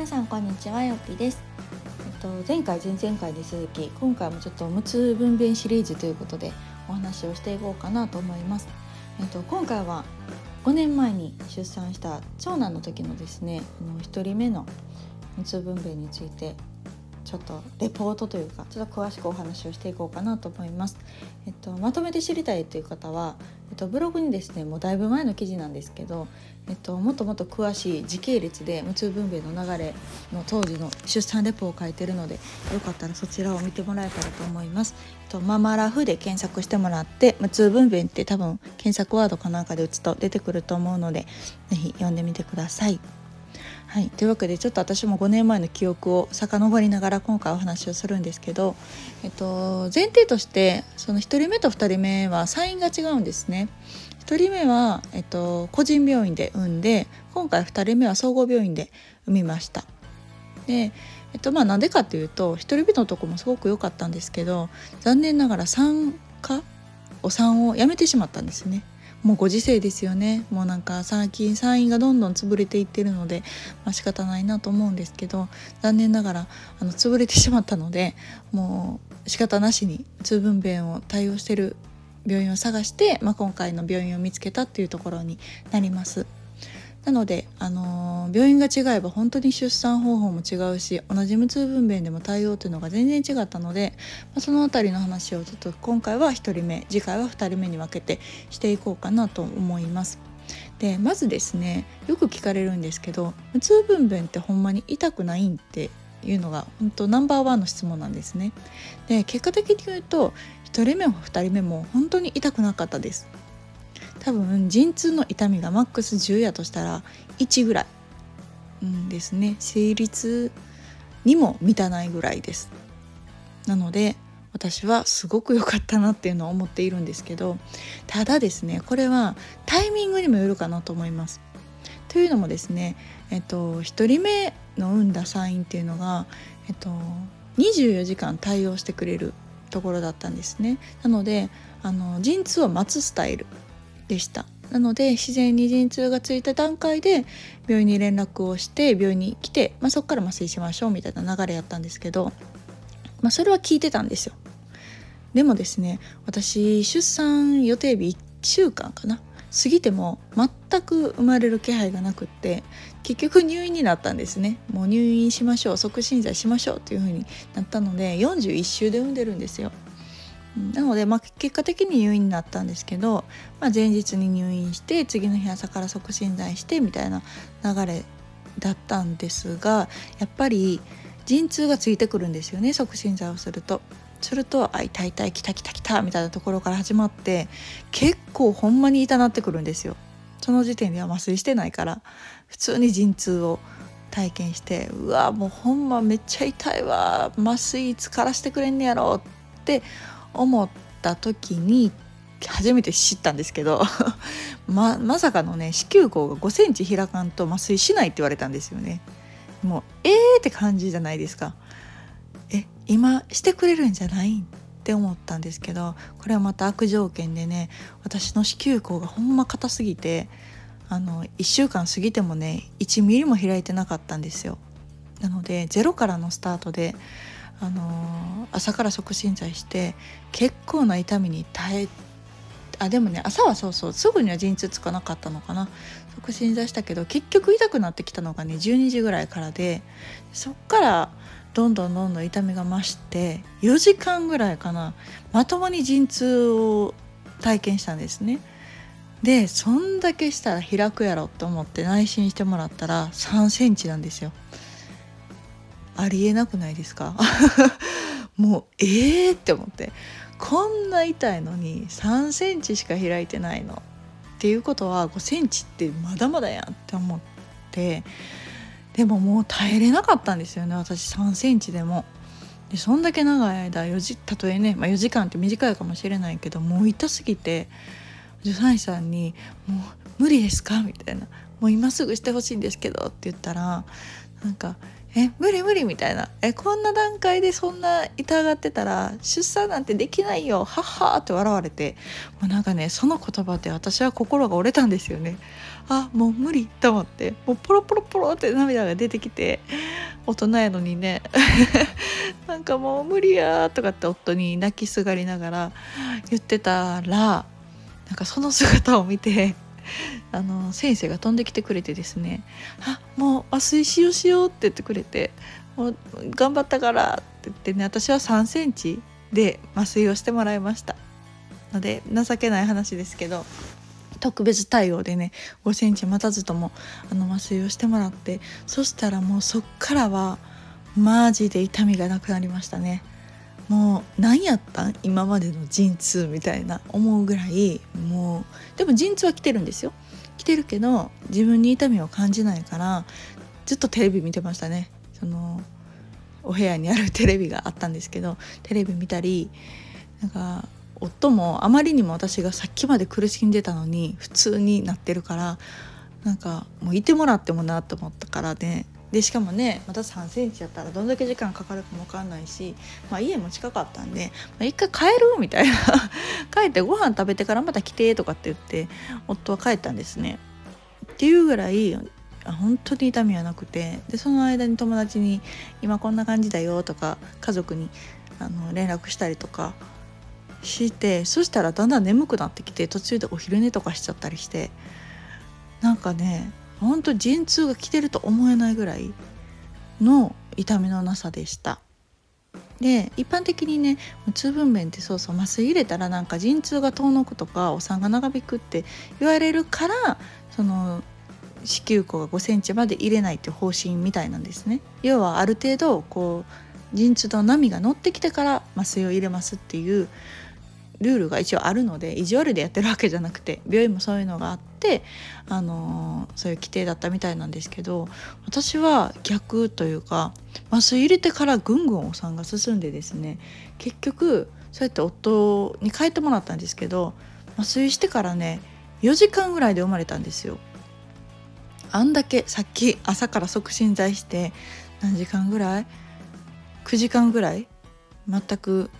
皆さんこんにちはよっぴです、えっと、前回前々回に続き今回もちょっと無痛分娩シリーズということでお話をしていこうかなと思います、えっと、今回は5年前に出産した長男の時のですねあの1人目の無痛分娩についてちょっとレポートというかちょっと詳しくお話をしていこうかなと思います。えっと、まとめて知りたいという方は、と、ブログにですねもうだいぶ前の記事なんですけど、えっと、もっともっと詳しい時系列で無痛分娩の流れの当時の出産レポを書いてるのでよかったらそちらを見てもらえたらと思います。えっと、ママラフで検索してもらって無痛分娩って多分検索ワードかなんかで打つと出てくると思うので是非読んでみてください。はい、というわけでちょっと私も5年前の記憶を遡りながら今回お話をするんですけど、えっと、前提としてその1人目と2人目はサインが違うんですね。1人目は、えっと、個人病院で産んで今回2人目は総合病院で産みました。でえっとまあなんでかっていうと1人目のとこもすごく良かったんですけど残念ながら産科お産をやめてしまったんですね。もうご時世ですよねもうなんか最近産院がどんどん潰れていってるので、まあ、仕方ないなと思うんですけど残念ながらあの潰れてしまったのでもう仕方なしに通分娩を対応してる病院を探して、まあ、今回の病院を見つけたっていうところになります。なので、あのー、病院が違えば本当に出産方法も違うし同じ無痛分娩でも対応というのが全然違ったので、まあ、その辺りの話をちょっと今回は1人目次回は2人目に分けてしていこうかなと思います。でまずですねよく聞かれるんですけど無痛分娩ってほんまに痛くないんっていうのが本当ナンバーワンの質問なんですね。で結果的に言うと1人目も2人目も本当に痛くなかったです。多分陣痛の痛みがマックス10やとしたら1ぐらい、うん、ですね。生理痛にも満たないぐらいです。なので私はすごく良かったなっていうのを思っているんですけどただですねこれはタイミングにもよるかなと思います。というのもですねえっと1人目の産んだ産院っていうのがえっと24時間対応してくれるところだったんですね。なのであの陣痛を待つスタイル。でした。なので自然に陣痛がついた段階で病院に連絡をして病院に来て、まあ、そこから麻酔しましょうみたいな流れやったんですけど、まあ、それは聞いてたんですよ。でもですね私出産予定日1週間かな？過ぎても全く生まれる気配がなくって結局入院になったんですね。もう入院しましょう促進剤しましょうっていう風になったので41週で産んでるんですよ。なので、まあ、結果的に入院になったんですけど、まあ、前日に入院して次の日朝から促進剤してみたいな流れだったんですがやっぱり陣痛がついてくるんですよね促進剤をすると。すると「あ痛い痛い来た来た来た」みたいなところから始まって結構ほんまに痛なってくるんですよ。その時点では麻酔してないから普通に陣痛を体験してうわもうほんまめっちゃ痛いわ麻酔いつからしてくれんねやろって思った時に初めて知ったんですけど ままさかのね子宮口が5センチ開かんと麻酔しないって言われたんですよね。もうえーって感じじゃないですか。え今してくれるんじゃない？って思ったんですけどこれはまた悪条件でね私の子宮口がほんま硬すぎてあの1週間過ぎてもね1ミリも開いてなかったんですよ。なのでゼロからのスタートであの朝から促進剤して結構な痛みに耐えあでもね朝はそうそうすぐには陣痛つかなかったのかな促進剤したけど結局痛くなってきたのがね12時ぐらいからでそっからどんどんどんどん痛みが増して4時間ぐらいかなまともに陣痛を体験したんですね。でそんだけしたら開くやろと思って内診してもらったら3センチなんですよ。ありえなくないですか？もうええー、って思って。こんな痛いのに3センチしか開いてないの。っていうことは5センチってまだまだやんって思って。でももう耐えれなかったんですよね私。3センチでも。でそんだけ長い間4時たとえね、まあ、4時間って短いかもしれないけどもう痛すぎて助産師さんに「もう無理ですか?」みたいな「もう今すぐしてほしいんですけど」って言ったらなんかえ無理無理みたいな。えこんな段階でそんな痛がってたら出産なんてできないよはっはって笑われてもうなんかねその言葉で私は心が折れたんですよね。あもう無理と思ってもうポロポロポロって涙が出てきて大人やのにね なんかもう無理やとかって夫に泣きすがりながら言ってたらなんかその姿を見て あの先生が飛んできてくれてですね「あもう麻酔しようしよう」って言ってくれて「もう頑張ったから」って言ってね私は3センチで麻酔をしてもらいましたので情けない話ですけど特別対応でね5センチ待たずともあの麻酔をしてもらってそしたらもうそっからはマジで痛みがなくなりましたね。もう何やった？ん今までの陣痛みたいな。思うぐらいもうでも陣痛は来てるんですよ。来てるけど自分に痛みを感じないからずっとテレビ見てましたね。そのお部屋にあるテレビがあったんですけどテレビ見たりなんか夫もあまりにも私がさっきまで苦しんでたのに普通になってるからなんかもういてもらってもなと思ったからね。でしかもねまた3センチやったらどんだけ時間かかるかも分かんないし、まあ、家も近かったんで「まあ、一回帰る?」みたいな 帰ってご飯食べてからまた来てとかって言って夫は帰ったんですね。っていうぐらい本当に痛みはなくてでその間に友達に「今こんな感じだよ」とか家族にあの連絡したりとかしてそしたらだんだん眠くなってきて途中でお昼寝とかしちゃったりしてなんかねほんと陣痛が来てると思えないぐらいの痛みのなさでした。で一般的にね痛分娩ってそうそう麻酔入れたらなんか陣痛が遠のくとかお産が長引くって言われるからその子宮口が5センチまで入れないっていう方針みたいなんですね。要はある程度こう陣痛の波が乗ってきてから麻酔を入れますっていうルールが一応あるので意地悪でやってるわけじゃなくて病院もそういうのがあって、あのー、そういう規定だったみたいなんですけど私は逆というか麻酔入れてからぐんぐんお産が進んでですね結局そうやって夫に帰ってもらったんですけど麻酔してからね4時間ぐらいで生まれたんですよ。あんだけさっき朝から促進剤して何時間ぐらい？9時間ぐらい？全く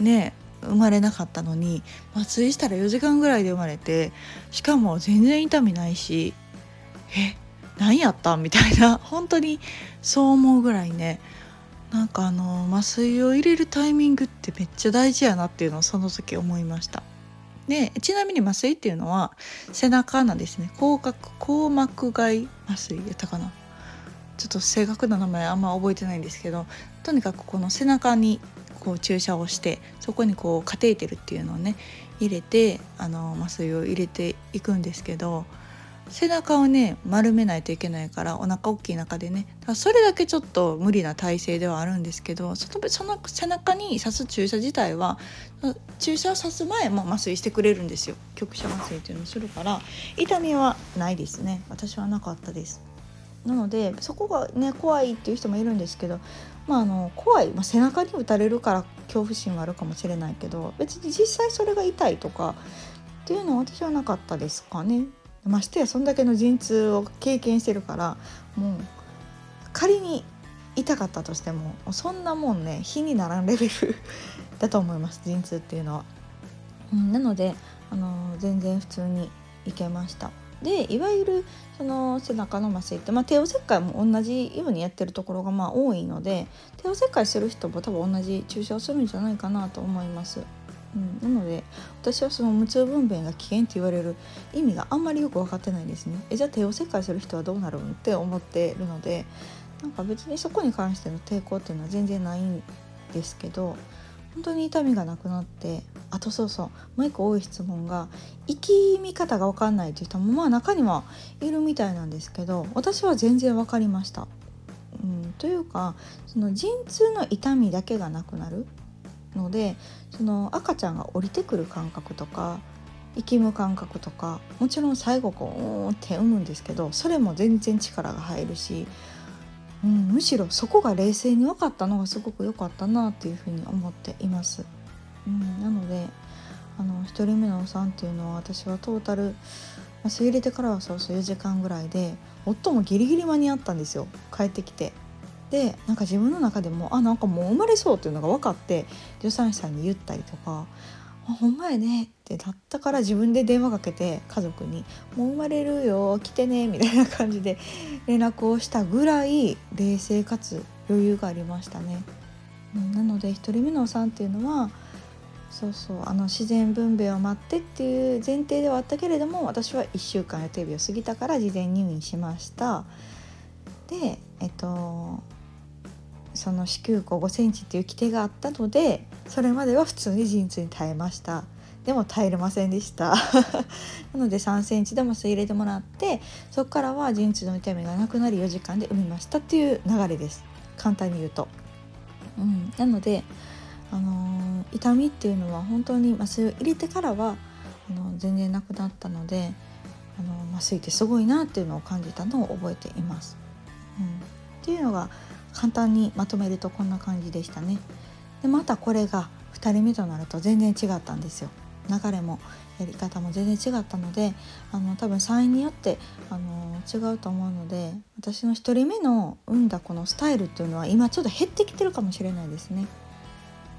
ね生まれなかったのに麻酔したら4時間ぐらいで生まれてしかも全然痛みないしえ何やったみたいな本当にそう思うぐらいねなんかあの麻酔を入れるタイミングってめっちゃ大事やなっていうのをその時思いました。でちなみに麻酔っていうのは背中なんですね広角硬膜外麻酔やったかなちょっと正確な名前あんま覚えてないんですけどとにかくこの背中にこう注射をしてそこにこうカテーテルっていうのをね入れてあの麻酔を入れていくんですけど背中をね丸めないといけないからお腹大きい中でねそれだけちょっと無理な体勢ではあるんですけどその背中に刺す注射自体は注射を刺す前も麻酔してくれるんですよ。局所麻酔っていうのをするから痛みはないですね。私はなかったです。なのでそこがね怖いっていう人もいるんですけどまあ、あの怖い、まあ、背中に打たれるから恐怖心はあるかもしれないけど別に実際それが痛いとかっていうのは私はなかったですかね。ましてやそんだけの陣痛を経験してるからもう仮に痛かったとしてもそんなもんね火にならんレベル だと思います陣痛っていうのは。うん、なのであの全然普通にいけました。でいわゆるその背中の麻酔って、まあ、帝王切開も同じようにやってるところがまあ多いので帝王切開する人も多分同じ注射をするんじゃないかなと思います。うん、なので私はその無痛分娩が危険って言われる意味があんまりよく分かってないですねえじゃあ帝王切開する人はどうなるんって思ってるのでなんか別にそこに関しての抵抗っていうのは全然ないんですけど本当に痛みがなくなってあとそうそうもう一個多い質問が生き見方が分かんないという人もまあ中にはいるみたいなんですけど私は全然分かりました。うん、というかその陣痛の痛みだけがなくなるのでその赤ちゃんが降りてくる感覚とか息む感覚とかもちろん最後こうって産むんですけどそれも全然力が入るしうん、むしろそこが冷静に分かったのがすごく良かったなっていうふうに思っています。うん、なのであの1人目のお産っていうのは私はトータル麻酔入れてからはそうそう4時間ぐらいで夫もギリギリ間に合ったんですよ帰ってきてでなんか自分の中でもあなんかもう生まれそうっていうのが分かって助産師さんに言ったりとか「あほんまやね」ってなったから自分で電話かけて家族に「もう生まれるよ来てね」みたいな感じで連絡をしたぐらい冷静かつ余裕がありましたね。うん、なので1人目のお産っていうのはそうそうあの自然分娩を待ってっていう前提ではあったけれども私は1週間予定日を過ぎたから事前入院しました。でえっとその子宮口5センチっていう規定があったのでそれまでは普通に陣痛に耐えました。でも耐えれませんでした。なので3センチでも吸い入れてもらってそこからは陣痛の痛みがなくなり4時間で産みましたっていう流れです。簡単に言うと、うん、なのであのー、痛みっていうのは本当に麻酔を入れてからはあの全然なくなったのであの麻酔ってすごいなっていうのを感じたのを覚えています。うん、っていうのが簡単にまとめるとこんな感じでしたね。でまたこれが2人目となると全然違ったんですよ。流れもやり方も全然違ったのであの多分産院によってあの違うと思うので私の1人目の産んだこのスタイルっていうのは今ちょっと減ってきてるかもしれないですね。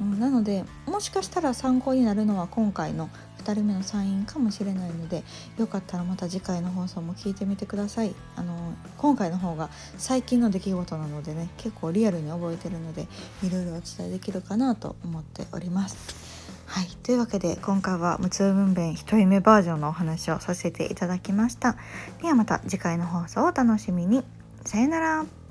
なのでもしかしたら参考になるのは今回の2人目のサインかもしれないのでよかったらまた次回の放送も聞いてみてください。あの今回の方が最近の出来事なのでね結構リアルに覚えてるのでいろいろお伝えできるかなと思っております。はい、というわけで今回は無痛分娩1人目バージョンのお話をさせていただきました。ではまた次回の放送をお楽しみに。さよなら。